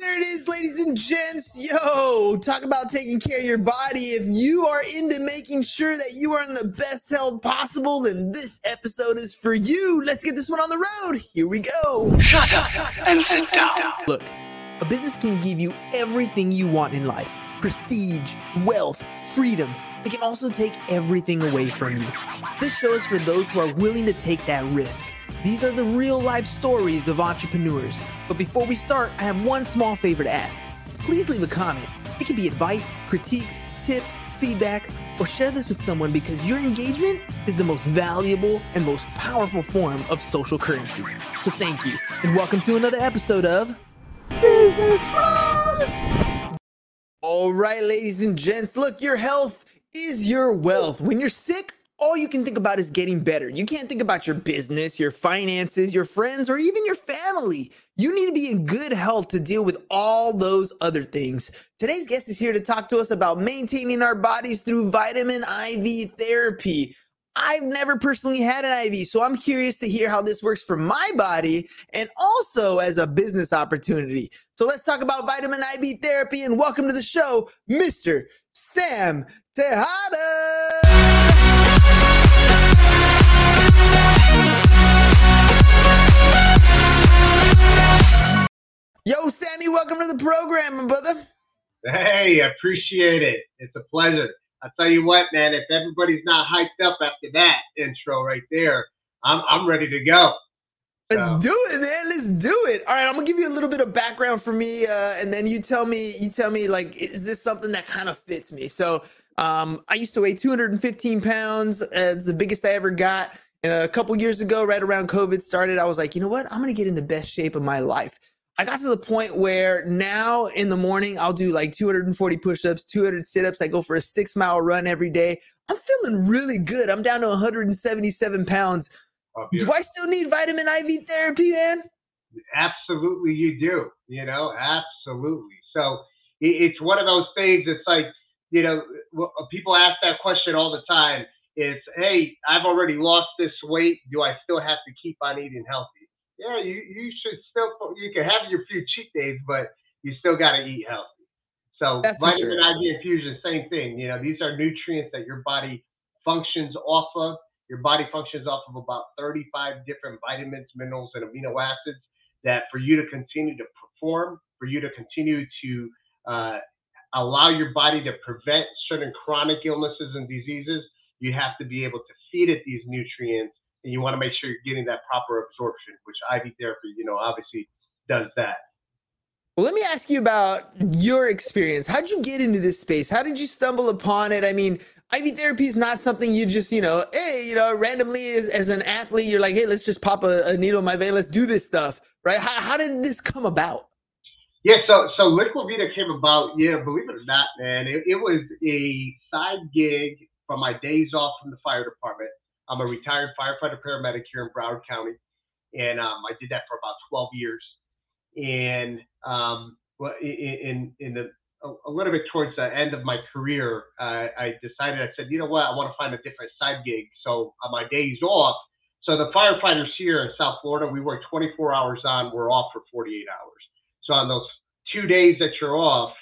there it is, ladies and gents. Yo, talk about taking care of your body. If you are into making sure that you are in the best health possible, then this episode is for you. Let's get this one on the road. Here we go. Shut up and sit down. Look, a business can give you everything you want in life prestige, wealth, freedom. It can also take everything away from you. This show is for those who are willing to take that risk. These are the real life stories of entrepreneurs. But before we start, I have one small favor to ask. Please leave a comment. It can be advice, critiques, tips, feedback, or share this with someone because your engagement is the most valuable and most powerful form of social currency. So thank you, and welcome to another episode of Business Bros. All right, ladies and gents, look, your health is your wealth. When you're sick, all you can think about is getting better. You can't think about your business, your finances, your friends, or even your family. You need to be in good health to deal with all those other things. Today's guest is here to talk to us about maintaining our bodies through vitamin IV therapy. I've never personally had an IV, so I'm curious to hear how this works for my body and also as a business opportunity. So let's talk about vitamin IV therapy and welcome to the show, Mr. Sam Tejada. Yo, Sammy, welcome to the program, my brother. Hey, I appreciate it. It's a pleasure. I'll tell you what, man, if everybody's not hyped up after that intro right there, I'm I'm ready to go. Let's So- do it, man. Let's do it. All right, I'm gonna give you a little bit of background for me, uh, and then you tell me. You tell me, like, is this something that kind of fits me? So, um, I used to weigh 215 pounds. Uh, It's the biggest I ever got. And a couple years ago, right around COVID started, I was like, you know what? I'm gonna get in the best shape of my life. I got to the point where now in the morning I'll do like 240 push-ups, 200 sit-ups. I go for a six-mile run every day. I'm feeling really good. I'm down to 177 pounds. Oh, Do. I still need vitamin IV therapy, man? Absolutely, you do. You know, absolutely. So it's one of those things. It's like you know, uh, people ask that question all the time. It's, hey, I've already lost this weight. Do I still have to keep on eating healthy? Yeah, you you should still. You can have your few cheat days, but you still got to eat healthy. So That's vitamin sure. IV infusion, same thing. You know, these are nutrients that your body functions off of. Your body functions off of about 35 different vitamins, minerals, and amino acids that for you to continue to perform, for you to continue to uh, allow your body to prevent certain chronic illnesses and diseases, you have to be able to feed it these nutrients, and you want to make sure you're getting that proper absorption, which IV therapy, you know, obviously does that. Well, let me ask you about your experience. How'd you get into this space? How did you stumble upon it? I mean, IV therapy is not something you just, you know, hey, you know, randomly as, as an athlete, you're like, hey, let's just pop a, a needle in my vein, let's do this stuff, right? How, how did this come about? Yeah, so so Liquivida came about, yeah, believe it or not, man, it, it was a side gig from my days off from the fire department. I'm a retired firefighter paramedic here in Broward County, and um, I did that for about 12 years. And um, in in the a, little bit towards the end of my career, uh, I decided I said, you know what, I want to find a different side gig. So on my days off, so the firefighters here in South Florida, we work 24 hours on, we're off for 48 hours. So on those two days that you're off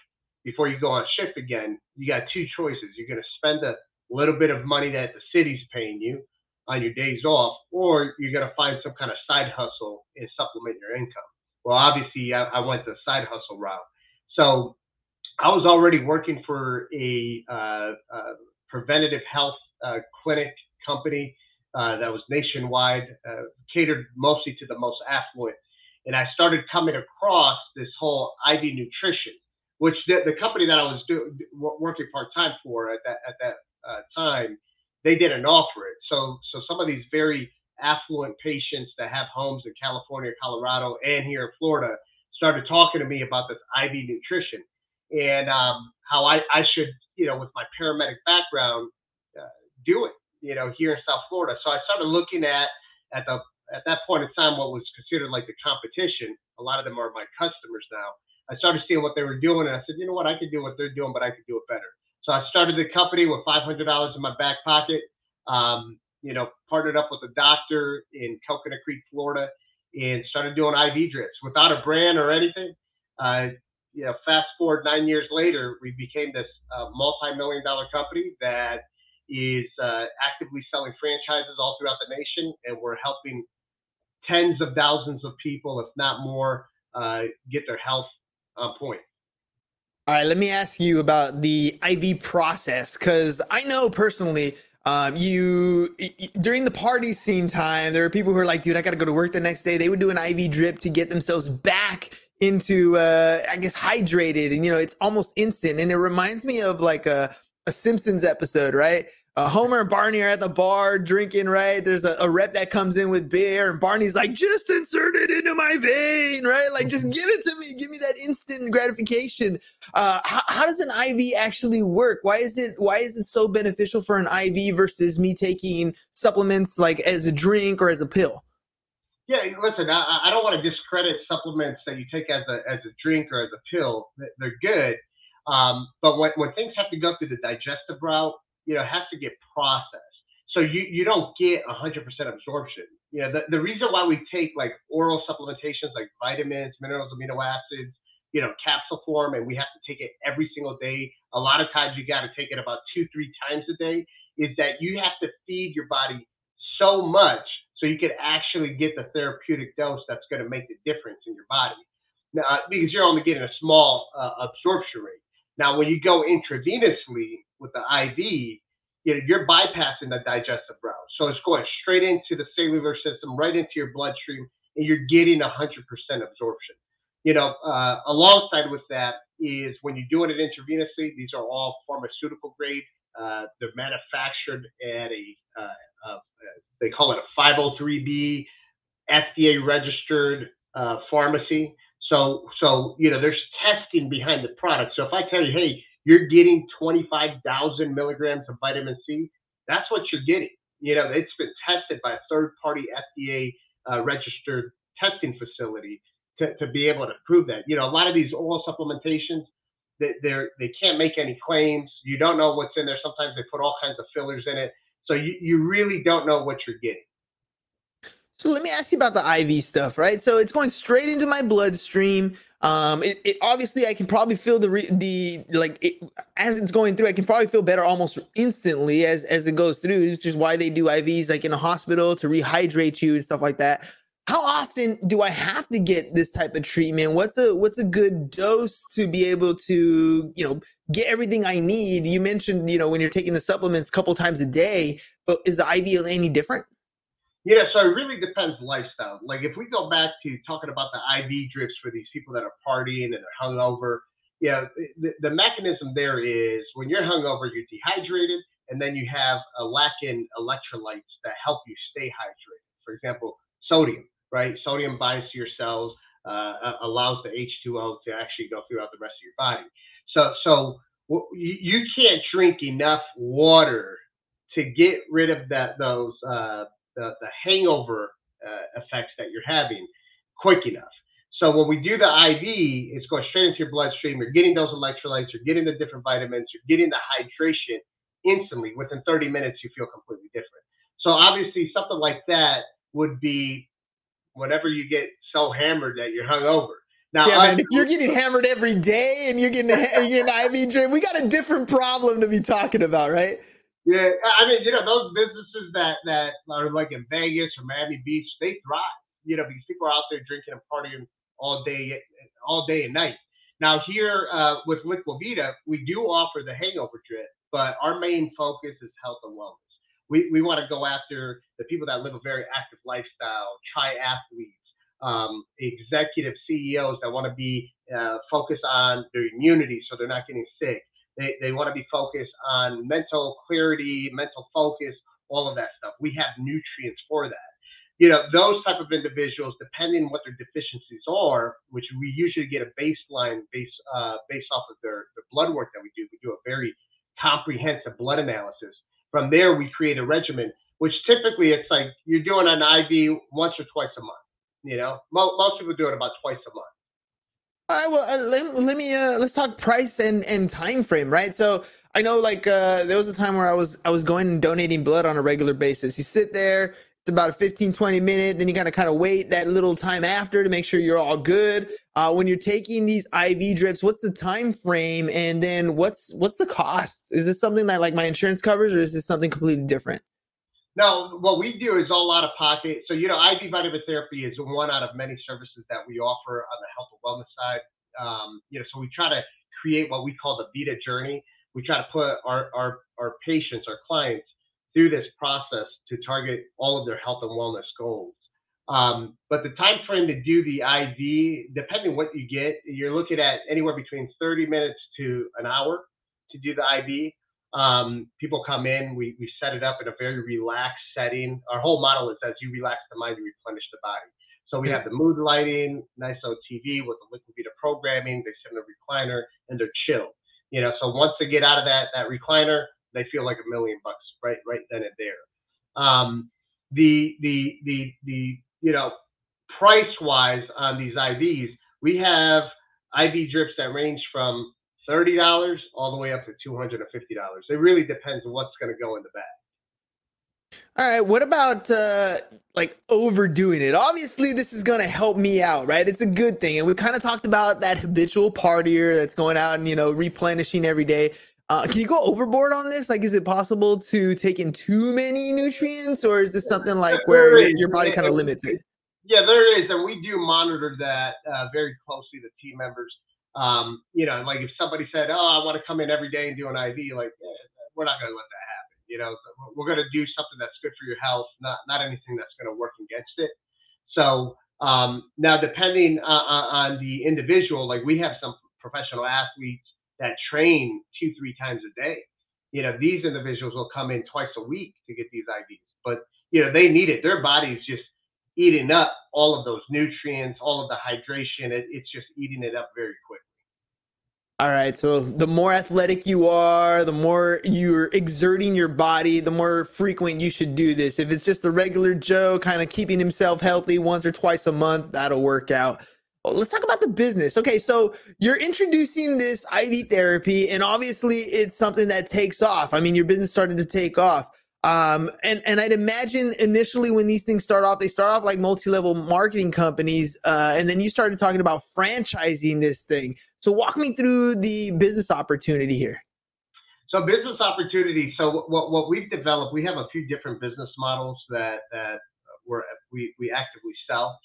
before you go on shift again, you got two choices. You're going to spend a little bit of money that the city's paying you on your days off, or you're going to find some kind of side hustle and supplement your income. Well, obviously, I, I went the side hustle route. So I was already working for a uh, uh, preventative health uh, clinic company uh, that was nationwide, uh, catered mostly to the most affluent and I started coming across this whole IV nutrition, which the, the company that I was do, working part time for at that at that uh, time, they didn't offer it. So so some of these very affluent patients that have homes in California, Colorado, and here in Florida started talking to me about this IV nutrition and um, how I, I should, you know, with my paramedic background, uh, do it, you know, here in South Florida. So I started looking at at the at that point in time what was considered like the competition. A lot of them are my customers now. I started seeing what they were doing, and I said, you know what, I could do what they're doing, but I could do it better. So I started the company with $500 in my back pocket. Um, you know, partnered up with a doctor in Coconut Creek, Florida, and started doing IV drips without a brand or anything. Uh, you know, fast forward nine years later, we became this uh, multi-million dollar company that is uh, actively selling franchises all throughout the nation, and we're helping tens of thousands of people, if not more, uh, get their health on point. All right, let me ask you about the IV process because I know personally, um, you during the party scene time, there are people who are like, "Dude, I got to go to work the next day." They would do an IV drip to get themselves back into, uh, I guess, hydrated, and you know, it's almost instant, and it reminds me of like a a Simpsons episode, right? Uh, Homer and Barney are at the bar drinking, right? There's a, a, rep that comes in with beer, and Barney's like, just insert it into my vein, right? Like, just give it to me. Give me that instant gratification. Uh, how, how, does an IV actually work? Why is it why is it so beneficial for an IV versus me taking supplements like as a drink or as a pill? Yeah, listen, I, I don't want to discredit supplements that you take as a as a drink or as a pill. They're good. Um, but when, when things have to go through the digestive route, you know, has to get processed. So you, you don't get 100% absorption. You know, the, the reason why we take like oral supplementations like vitamins, minerals, amino acids, you know, capsule form, and we have to take it every single day. A lot of times you got to take it about two, three times a day. Is that you have to feed your body so much so you can actually get the therapeutic dose that's going to make the difference in your body. Now, because you're only getting a small uh, absorption rate. Now, when you go intravenously with the IV, you know, you're bypassing the digestive route. So it's going straight into the cellular system, right into your bloodstream, and you're getting 100% absorption. You know, uh, alongside with that is when you're doing it intravenously, these are all pharmaceutical grade. Uh, they're manufactured at a, uh, uh they call it a 503B FDA registered uh, pharmacy. So, so you know, there's testing behind the product. So if I tell you, hey, you're getting 25,000 milligrams of vitamin C, that's what you're getting. You know, it's been tested by a third-party FDA uh, registered testing facility to, to be able to prove that. You know, a lot of these oral supplementations, they, they're, they can't make any claims. You don't know what's in there. Sometimes they put all kinds of fillers in it. So you, you really don't know what you're getting. So let me ask you about the IV stuff, right? So it's going straight into my bloodstream. Um, it, it obviously I can probably feel the re- the like it, as it's going through. I can probably feel better almost instantly as as it goes through. It's just why they do IVs like in a hospital to rehydrate you and stuff like that. How often do I have to get this type of treatment? What's a what's a good dose to be able to you know get everything I need? You mentioned you know when you're taking the supplements a couple times a day, but is the IV any different? Yeah, so it really depends lifestyle. Like if we go back to talking about the IV drips for these people that are partying and they're hungover, yeah, the, the mechanism there is when you're hungover, you're dehydrated, and then you have a lack in electrolytes that help you stay hydrated. For example, sodium, right? Sodium binds to your cells, uh, allows the H2O to actually go throughout the rest of your body. So, so you can't drink enough water to get rid of that those uh, the, the hangover uh, effects that you're having quick enough. So when we do the IV, it's going straight into your bloodstream. You're getting those electrolytes, you're getting the different vitamins, you're getting the hydration instantly. Within 30 minutes, you feel completely different. So obviously, something like that would be whenever you get so hammered that you're hungover. Now, yeah, man, if you're getting hammered every day and you're getting, you're getting an IV drip, we got a different problem to be talking about, right? Yeah, I mean, you know, those businesses that that are like in Vegas or Miami Beach, they thrive. You know, because people are out there drinking and partying all day, all day and night. Now here uh, with Liquivida, we do offer the hangover drip, but our main focus is health and wellness. We we want to go after the people that live a very active lifestyle, triathletes, um, executive CEOs that want to be uh, focused on their immunity so they're not getting sick. They, they want to be focused on mental clarity, mental focus, all of that stuff. We have nutrients for that. You know, those type of individuals, depending on what their deficiencies are, which we usually get a baseline based uh, based off of their, their blood work that we do. We do a very comprehensive blood analysis. From there, we create a regimen, which typically it's like you're doing an IV once or twice a month. You know, most, most people do it about twice a month. All right, well, uh, let, let me uh, let's talk price and and time frame, right? So I know like uh, there was a time where I was I was going and donating blood on a regular basis. You sit there, it's about a 15 20 minute, then you gotta kind of wait that little time after to make sure you're all good. Uh, when you're taking these IV drips, what's the time frame, and then what's what's the cost? Is this something that like my insurance covers, or is this something completely different? No, what we do is all out of pocket. So, you know, IV vitamin therapy is one out of many services that we offer on the health and wellness side. Um, you know, so we try to create what we call the Vita journey. We try to put our, our, our patients, our clients through this process to target all of their health and wellness goals. Um, but the time frame to do the IV, depending what you get, you're looking at anywhere between 30 minutes to an hour to do the IV. Um, people come in, we, we set it up in a very relaxed setting. Our whole model is as you relax the mind, you replenish the body. So we have the mood lighting, nice old TV with the Liquivida programming. They sit in a recliner and they're chill. You know, so once they get out of that that recliner, they feel like a million bucks right right then and there. Um, the the the the you know price wise on these IVs, we have IV drips that range from thirty dollars all the way up to two hundred and fifty dollars. It really depends on what's going to go in the bag. All right. What about uh like overdoing it? Obviously, this is gonna help me out, right? It's a good thing. And we kind of talked about that habitual partier that's going out and you know replenishing every day. Uh, can you go overboard on this? Like, is it possible to take in too many nutrients, or is this something like where your body kind of limits it? Yeah, there is, and we do monitor that uh, very closely. The team members, um, you know, like if somebody said, "Oh, I want to come in every day and do an IV," like eh, we're not going to let that happen. You know, we're going to do something that's good for your health, not not anything that's going to work against it. So um, now, depending uh, on the individual, like we have some professional athletes that train two, three times a day. You know, these individuals will come in twice a week to get these IVs, but you know they need it. Their body's just eating up all of those nutrients, all of the hydration. It, it's just eating it up very quickly. All right. So the more athletic you are, the more you're exerting your body, the more frequent you should do this. If it's just the regular Joe kind of keeping himself healthy once or twice a month, that'll work out. Well, let's talk about the business. Okay. So you're introducing this IV therapy, and obviously it's something that takes off. I mean, your business started to take off. Um, and, and I'd imagine initially when these things start off, they start off like multi-level marketing companies. Uh, and then you started talking about franchising this thing. So walk me through the business opportunity here. So business opportunity. So what, what we've developed, we have a few different business models that that we're, we we actively sell.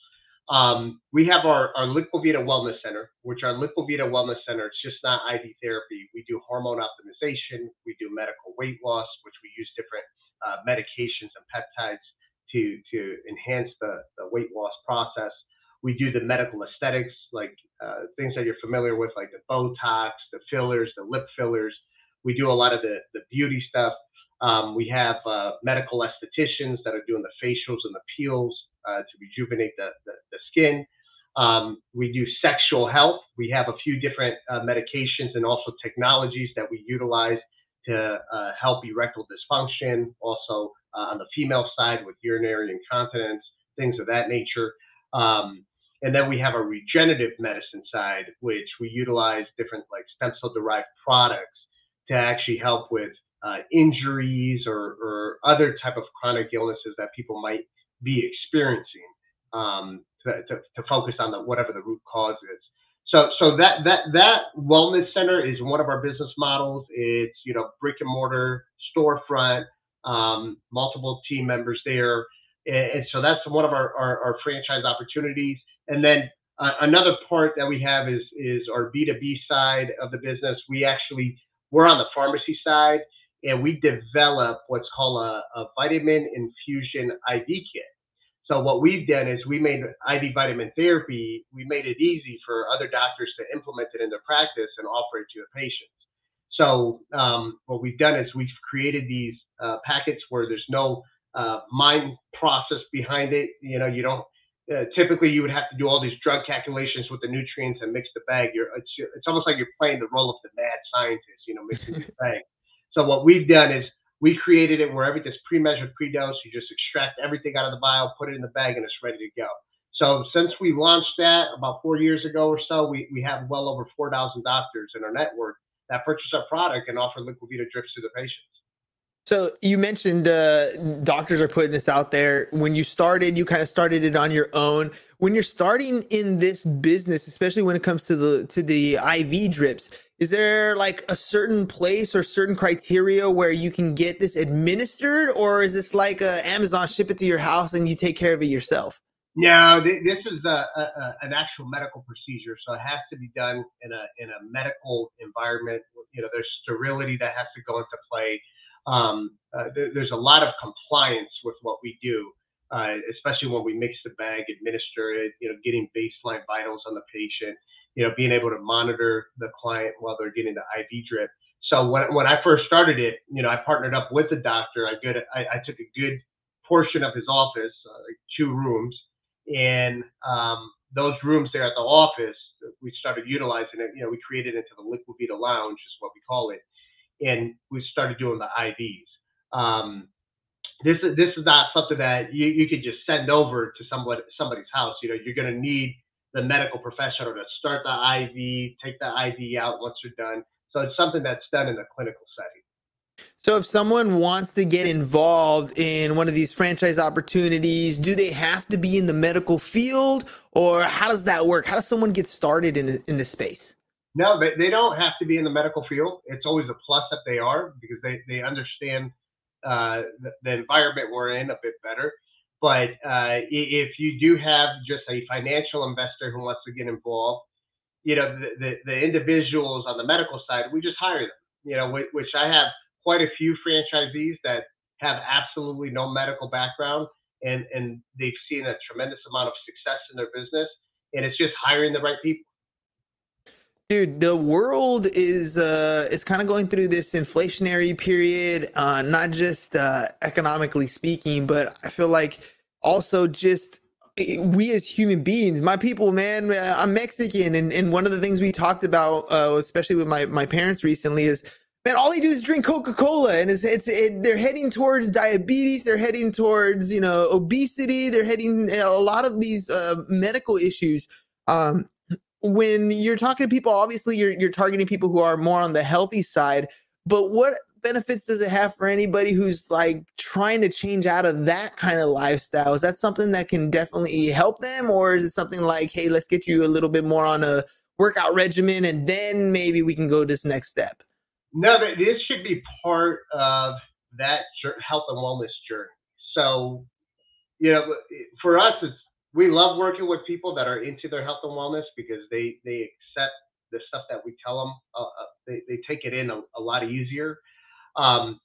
Um, we have our, our Liquivida Wellness Center, which our Liquivida Wellness Center, it's just not IV therapy. We do hormone optimization, we do medical weight loss, which we use different uh, medications and peptides to to enhance the, the weight loss process. We do the medical aesthetics, like uh, things that you're familiar with, like the Botox, the fillers, the lip fillers. We do a lot of the, the beauty stuff. Um, we have uh, medical estheticians that are doing the facials and the peels uh, to rejuvenate the, the, the skin. Um, we do sexual health. We have a few different uh, medications and also technologies that we utilize to uh, help erectile dysfunction. Also uh, on the female side with urinary incontinence, things of that nature. Um, and then we have a regenerative medicine side, which we utilize different like stem cell derived products to actually help with uh, injuries or, or, other type of chronic illnesses that people might be experiencing um, to, to, to, focus on the, whatever the root cause is. So, so that that that wellness center is one of our business models. It's you know brick and mortar storefront, um, multiple team members there, and, and, so that's one of our, our, our franchise opportunities. And then uh, another part that we have is is our B2B side of the business. We actually we're on the pharmacy side and we develop what's called a, a vitamin infusion IV kit. So what we've done is we made IV vitamin therapy, we made it easy for other doctors to implement it in their practice and offer it to a patient. So um, what we've done is we've created these uh, packets where there's no uh, mind process behind it. You know, you don't uh, typically you would have to do all these drug calculations with the nutrients and mix the bag. You're it's, it's almost like you're playing the role of the mad scientist, you know, mixing the bag. So what we've done is we created it where everything's pre-measured, pre-dosed. You just extract everything out of the vial, put it in the bag, and it's ready to go. So since we launched that about four years ago or so, we, we have well over 4,000 doctors in our network that purchase our product and offer Liquivida drips to the patients. So you mentioned uh, doctors are putting this out there. When you started, you kind of started it on your own. When you're starting in this business, especially when it comes to the to the IV drips, is there like a certain place or certain criteria where you can get this administered, or is this like a Amazon ship it to your house and you take care of it yourself? No, this is a, a, an actual medical procedure, so it has to be done in a in a medical environment. You know, there's sterility that has to go into play um, uh, there, there's a lot of compliance with what we do, uh, especially when we mix the bag, administer it, you know, getting baseline vitals on the patient, you know, being able to monitor the client while they're getting the IV drip. So when, when I first started it, you know, I partnered up with the doctor. I good I, I took a good portion of his office, uh, like two rooms, and um, those rooms there at the office, we started utilizing it. You know, we created it into the Liquivida Lounge, is what we call it and we started doing the IVs. Um, this is this is not something that you, you could just send over to somebody somebody's house. You know, you're going to need the medical professional to start the IV, take the IV out once you're done. So it's something that's done in a clinical setting. So if someone wants to get involved in one of these franchise opportunities, do they have to be in the medical field or how does that work? How does someone get started in in this space? No, they, they don't have to be in the medical field. It's always a plus that they are because they, they understand uh, the, the, environment we're in a bit better. But uh, if you do have just a financial investor who wants to get involved, you know, the, the, the individuals on the medical side, we just hire them, you know, which, which I have quite a few franchisees that have absolutely no medical background and, and they've seen a tremendous amount of success in their business. And it's just hiring the right people dude the world is uh is kind of going through this inflationary period uh not just uh economically speaking but i feel like also just eh, we as human beings my people man i'm mexican and, and one of the things we talked about uh especially with my my parents recently is man all they do is drink coca-cola and it's it's it, they're heading towards diabetes they're heading towards you know obesity they're heading a lot of these uh medical issues. Um when you're talking to people, obviously you're you're targeting people who are more on the healthy side. But what benefits does it have for anybody who's like trying to change out of that kind of lifestyle? Is that something that can definitely help them, or is it something like, hey, let's get you a little bit more on a workout regimen, and then maybe we can go this next step? No, this should be part of that health and wellness journey. So, you know, eh, for us, it's we love working with people that are into their health and wellness because they they accept the stuff that we tell them. Uh, uh, they they take it in a, a lot easier. Um,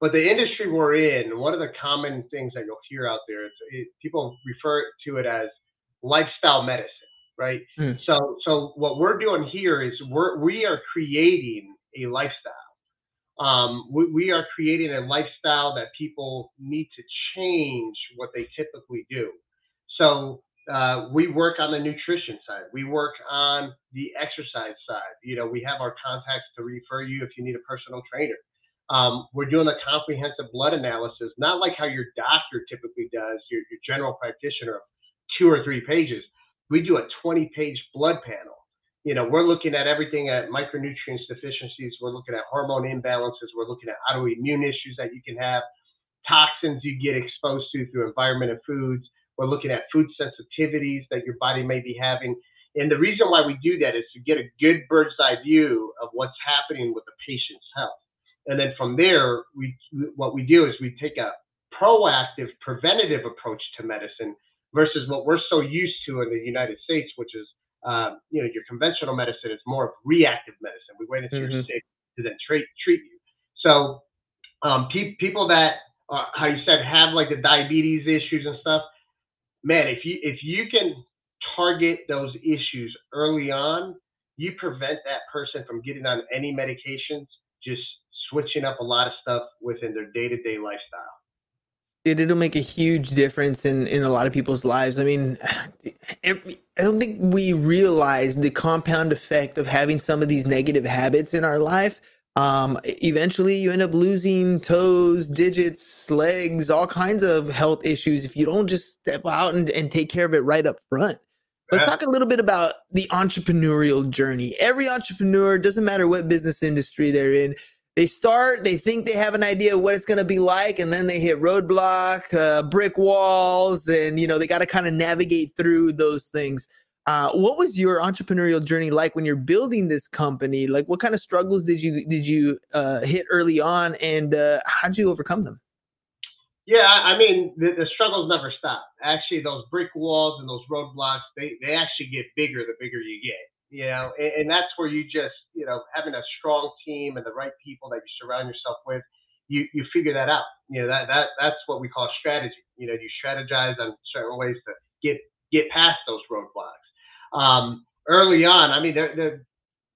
but the industry we're in, one of the common things that you'll hear out there it, people refer to it as lifestyle medicine, right? Mm. So so what we're doing here is we're we are creating a lifestyle. Um, we, we are creating a lifestyle that people need to change what they typically do. So uh, we work on the nutrition side. We work on the exercise side. You know, we have our contacts to refer you if you need a personal trainer. Um, we're doing a comprehensive blood analysis, not like how your doctor typically does, your, your general practitioner, two or three pages. We do a 20 page blood panel. You know, we're looking at everything at micronutrients deficiencies. We're looking at hormone imbalances. We're looking at autoimmune issues that you can have, toxins you get exposed to through environment and foods we're looking at food sensitivities that your body may be having. And the reason why we do that is to get a good bird's eye view of what's happening with the patient's health. And then from there, we what we do is we take a proactive, preventative approach to medicine versus what we're so used to in the United States, which is uh, you know your conventional medicine is more of reactive medicine. We wait until mm-hmm. you're sick to then treat treat you. So um, pe- people that uh, how you said have like the diabetes issues and stuff, man, if you if you can target those issues early on, you prevent that person from getting on any medications, just switching up a lot of stuff within their day-to-day lifestyle. It, it'll make a huge difference in, in a lot of people's lives. I mean, I don't think we realize the compound effect of having some of these negative habits in our life um, eventually you end up losing toes, digits, legs, all kinds of health issues if you don't just step out and, and take care of it right up front. Let's talk a little bit about the entrepreneurial journey. Every entrepreneur, doesn't matter what business industry they're in, they start, they think they have an idea of what it's going to be like, and then they hit roadblock, uh, brick walls, and you know they got to kind of navigate through those things. Uh, what was your entrepreneurial journey like when you're building this company? Like, what kind of struggles did you did you uh, hit early on, and uh, how did you overcome them? Yeah, I mean the, the, struggles never stop. Actually, those brick walls and those roadblocks they they actually get bigger the bigger you get you know, and, and, that's where you just, you know, having a strong team and the right people that you surround yourself with, you you figure that out. You know, that that that's what we call strategy. You know, you strategize on certain ways to get get past those roadblocks. Um, early on, I mean, there, there are a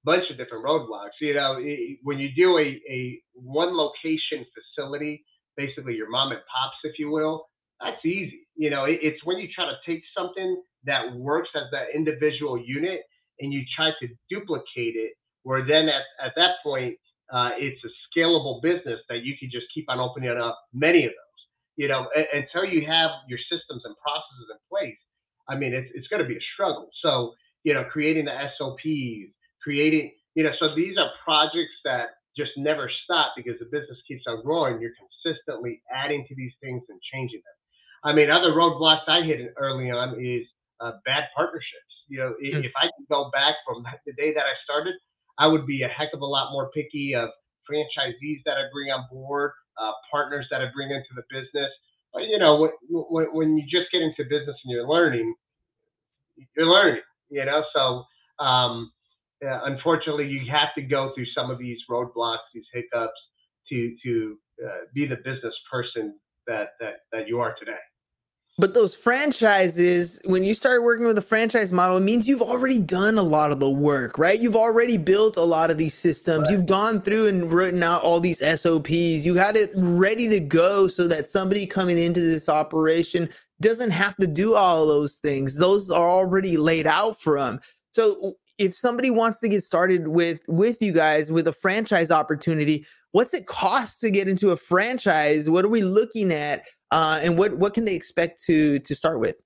bunch of different roadblocks. You know, when you do a, a one location facility, basically your mom and pops, if you will, that's easy. You know, it, it's when you try to take something that works as that individual unit and you try to duplicate it, where then at, at that point, uh, it's a scalable business that you can just keep on opening up many of those. You know, a- until you have your systems and processes in place, I mean, it's, it's going to be a struggle. So, you know, creating the SOPs, creating, you know, so these are projects that just never stop because the business keeps on growing. You're consistently adding to these things and changing them. I mean, other roadblocks I hit early on is uh, bad partnerships. You know, mm. if I could go back from the day that I started, I would be a heck of a lot more picky of franchisees that I bring on board, uh, partners that I bring into the business. You know, when, when you just get into business and you're learning, you're learning. You know, so um, uh, unfortunately, you have to go through some of these roadblocks, these hiccups, to to uh, be the business person that that that you are today. But those franchises, when you start working with a franchise model, it means you've already done a lot of the work, right? You've already built a lot of these systems. Right. You've gone through and written out all these SOPs. You had it ready to go so that somebody coming into this operation doesn't have to do all of those things. Those are already laid out for them. So if somebody wants to get started with with you guys with a franchise opportunity, what's it cost to get into a franchise? What are we looking at? Uh, and what what can they expect to to start with?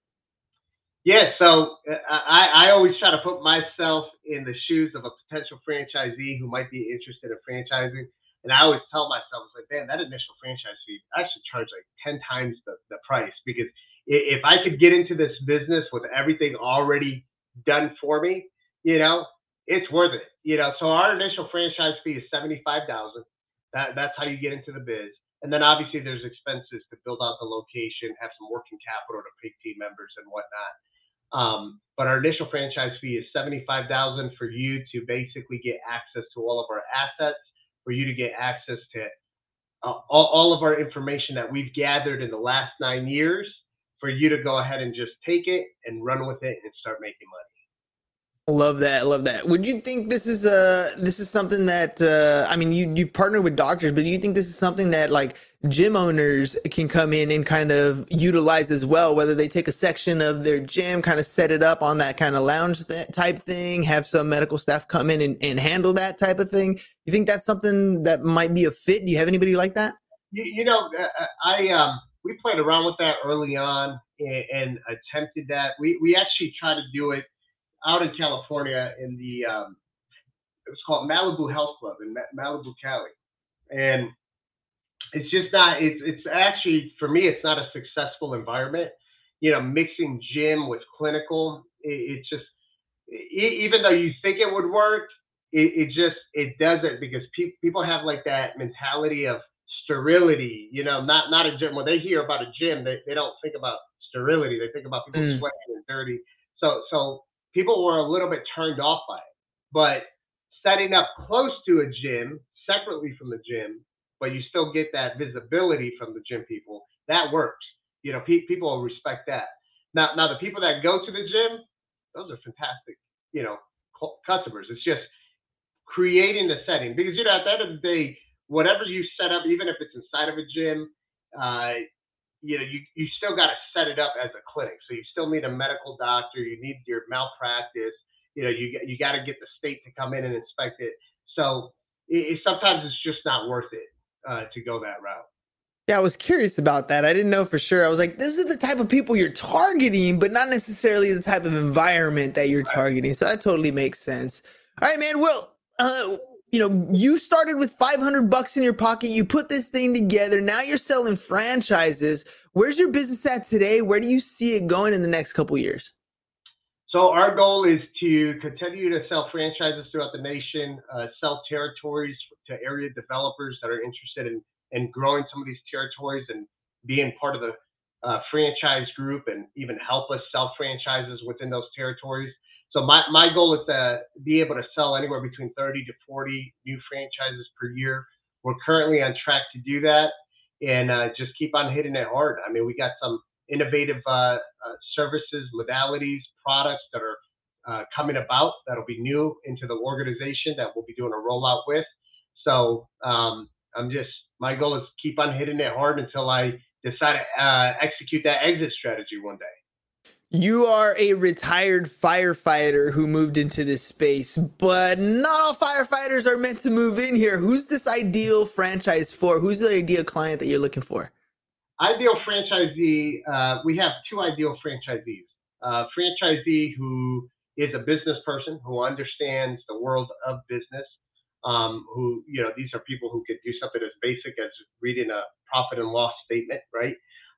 Yeah, so uh, I, I always try to put myself in the shoes of a potential franchisee who might be interested in franchising. And I always tell myself, it's like, man, that initial franchise fee, I should charge like 10 times the, the price because if I could get into this business with everything already done for me, you know, it's worth it. You know, so our initial franchise fee is 75,000. That that's how you get into the biz. And then obviously there's expenses to build out the location, have some working capital to pay team members and whatnot. Um, but our initial franchise fee is seventy-five thousand for you to basically get access to all of our assets, for you to get access to uh, all, all of our information that we've gathered in the last nine years, for you to go ahead and just take it and run with it and start making money. Love that, love that. Would you think this is uh this is something that uh I mean you you've partnered with doctors, but do you think this is something that like gym owners can come in and kind of utilize as well, whether they take a section of their gym, kind of set it up on that kind of lounge th- type thing, have some medical staff come in and, and handle that type of thing? You think that's something that might be a fit? Do you have anybody like that? You, you know, uh, uh, I um we played around with that early on and, and attempted that. We we actually tried to do it out in California in the um, it was called Malibu Health Club in Malibu, Cali, and it's just not. It's it's actually for me, it's not a successful environment. You know, mixing gym with clinical, it, it's just even though you think it would work, it, it just it doesn't because pe- people have like that mentality of sterility. You know, not not a gym. When they hear about a gym, they, they don't think about sterility. They think about people mm. sweating and dirty. So so people were a little bit turned off by it. But setting up close to a gym, separately from the gym, but you still get that visibility from the gym people, that works. You know, pe- people will respect that. Now, now the people that go to the gym, those are fantastic, you know, customers. It's just creating the setting because you know at the end of the day, whatever you set up, even if it's inside of a gym, uh, you know, you, you still got to set it up as a clinic. So you still need a medical doctor. You need your malpractice. You know, you you got to get the state to come in and inspect it. So it, it, sometimes it's just not worth it uh, to go that route. Yeah, I was curious about that. I didn't know for sure. I was like, this is the type of people you're targeting, but not necessarily the type of environment that you're right. targeting. So that totally makes sense. All right, man. Well, uh, you know, you started with 500 bucks in your pocket, you put this thing together, now you're selling franchises. Where's your business at today? Where do you see it going in the next couple years? So our goal is to continue to sell franchises throughout the nation, uh, sell territories to area developers that are interested in, in growing some of these territories and being part of the uh, franchise group and even help us sell franchises within those territories. So my, my goal is to be able to sell anywhere between 30 to 40 new franchises per year. We're currently on track to do that and uh, just keep on hitting it hard. I mean, we got some innovative uh, uh services, modalities, products that are uh, coming about that'll be new into the organization that we'll be doing a rollout with. So um, I'm just, my goal is keep on hitting it hard until I decide to uh, execute that exit strategy one day. You are a retired firefighter who moved into this space, but not all firefighters are meant to move in here. Who's this ideal franchise for? Who's the ideal client that you're looking for? Ideal franchisee, uh, we have two ideal franchisees. Uh, franchisee who is a business person who understands the world of business, um, who, you know, these are people who could do something as basic as reading a profit and loss statement, right?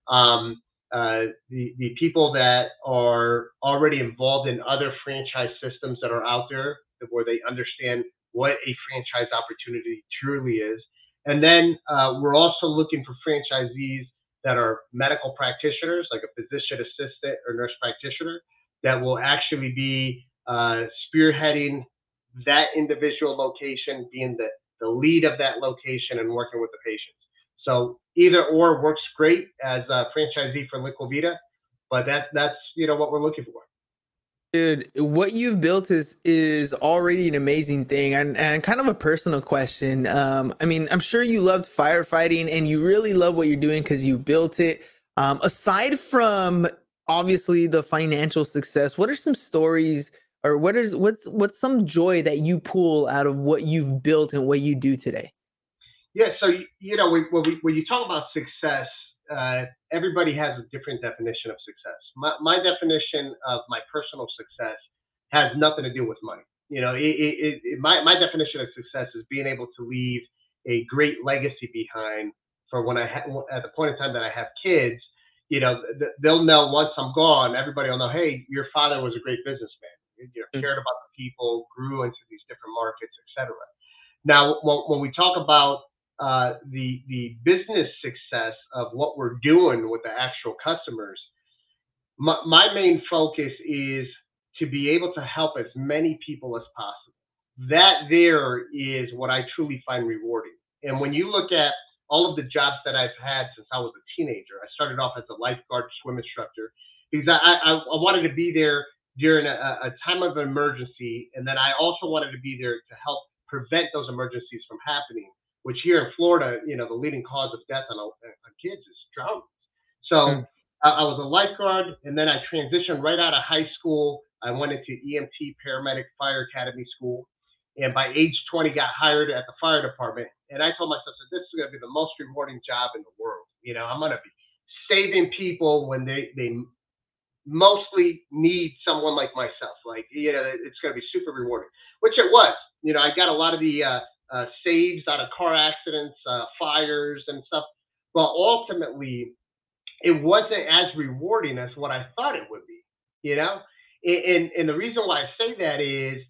Um, uh, the, the people that are already involved in other franchise systems that are out there where they understand what a franchise opportunity truly is. And then uh, we're also looking for franchisees that are medical practitioners, like a physician assistant or nurse practitioner, that will actually be uh, spearheading that individual location, being the, the lead of that location and working with the patients. So either or works great as a franchisee for Liquivida, but that's that's you know what we're looking for. Dude, what you've built is is already an amazing thing, and and kind of a personal question. Um, I mean, I'm sure you loved firefighting, and you really love what you're doing because you built it. Um, aside from obviously the financial success, what are some stories, or what is what's what's some joy that you pull out of what you've built and what you do today? Yeah, so you know when we when you talk about success, uh, everybody has a different definition of success. My, my definition of my personal success has nothing to do with money. You know, it, it, it, my my definition of success is being able to leave a great legacy behind for when I ha- at the point in time that I have kids. You know, th- they'll know once I'm gone, everybody will know, hey, your father was a great businessman. You know, mm. cared about the people, grew into these different markets, etc. Now, when, when we talk about uh, the the business success of what we're doing with the actual customers, my, my main focus is to be able to help as many people as possible. That there is what I truly find rewarding. And when you look at all of the jobs that I've had since I was a teenager, I started off as a lifeguard swim instructor because I, I, I wanted to be there during a, a time of emergency. And then I also wanted to be there to help prevent those emergencies from happening which here in Florida, you know, the leading cause of death on, on kids is drowning. So mm. I, I, was a lifeguard, and then I transitioned right out of high school. I went into EMT paramedic fire academy school, and by age 20, got hired at the fire department. And I told myself, that this is going to be the most rewarding job in the world. You know, I'm going to be saving people when they they mostly need someone like myself. Like, you know, it's going to be super rewarding, which it was. You know, I got a lot of the uh, uh, saves out of car accidents, uh, fires, and stuff. But ultimately, it wasn't as rewarding as what I thought it would be. You know, and and the reason why I say that is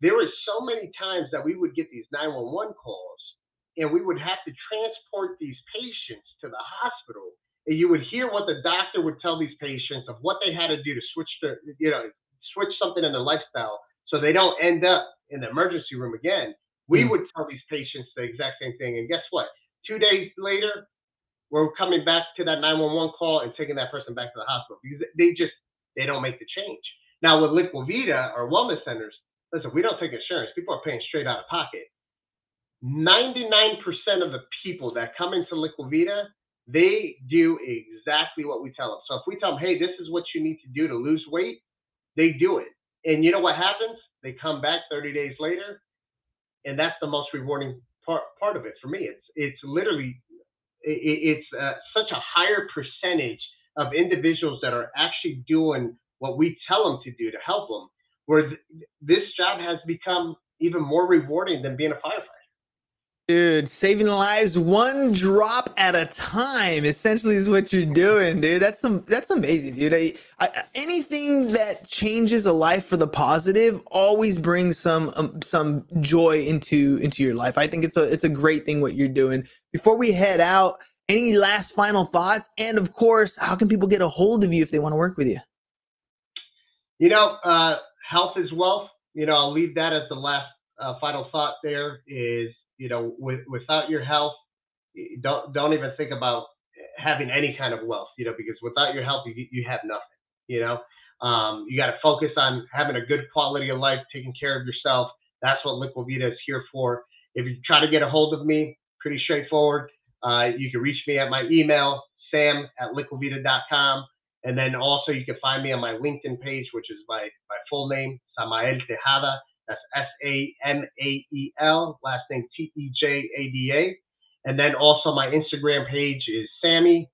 there were so many times that we would get these 911 calls, and we would have to transport these patients to the hospital. And you would hear what the doctor would tell these patients of what they had to do to switch the, you know, switch something in their lifestyle so they don't end up in the emergency room again. We mm. would tell these patients the exact same thing. And guess what? Two days later, we're coming back to that 911 call and taking that person back to the hospital because they just they don't make the change. Now with Liquivida or wellness centers, listen, we don't take insurance. People are paying straight out of pocket. 99% of the people that come into Liquivida, they do exactly what we tell them. So if we tell them, hey, this is what you need to do to lose weight, they do it. And you know what happens? They come back 30 days later and that's the most rewarding part part of it for me. It's it's literally it, it's uh, such a higher percentage of individuals that are actually doing what we tell them to do to help them. Where th- this job has become even more rewarding than being a firefighter. Dude, saving lives one drop at a time essentially is what you're doing, dude. That's some that's amazing, dude. I, I, anything that changes a life for the positive always brings some um, some joy into into your life. I think it's a it's a great thing what you're doing. Before we head out, any last final thoughts? And of course, how can people get a hold of you if they want to work with you? You know, uh, health is wealth. You know, I'll leave that as the last uh, final thought. There is you know, with, without your health, don't don't even think about having any kind of wealth, you know, because without your health, you you have nothing. You know, um, you got to focus on having a good quality of life, taking care of yourself. That's what Liquivida is here for. If you try to get a hold of me, pretty straightforward. Uh, you can reach me at my email, sam at liquivida.com. And then also you can find me on my LinkedIn page, which is my, my full name, Samael Tejada. That's S A M A E L, last name T E J A D A. And then also my Instagram page is Sammy,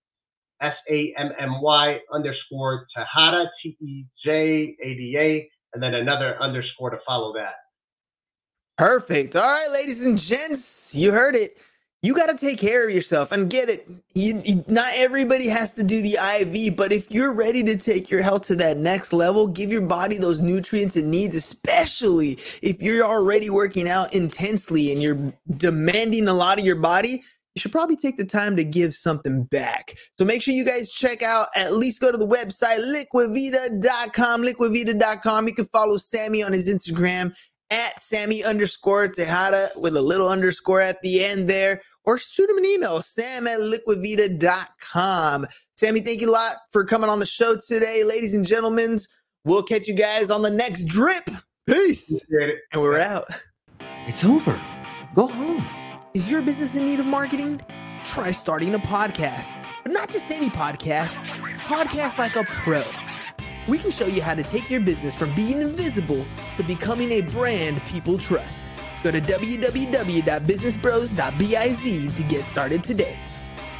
S A M M Y underscore Tejada, T E J A D A, and then another underscore to follow that. Perfect. All right, ladies and gents, you heard it you got to take care of yourself and get it. You, you, not everybody has to do the IV, but if you're ready to take your health to that next level, give your body those nutrients it needs, especially if you're already working out intensely and you're demanding a lot of your body. You should probably take the time to give something back. So make sure you guys check out, at least go to the website, liquivida.com, liquivida.com. You can follow Sammy on his Instagram at Sammy underscore Tejada with a little underscore at the end there or shoot him an email, sam at liquivida.com. Sammy, thank you a lot for coming on the show today. Ladies and gentlemen, we'll catch you guys on the next drip. Peace. And we're out. It's over. Go home. Is your business in need of marketing? Try starting a podcast, but not just any podcast, podcast like a pro. We can show you how to take your business from being invisible to becoming a brand people trust. Go to www.businessbros.biz to get started today.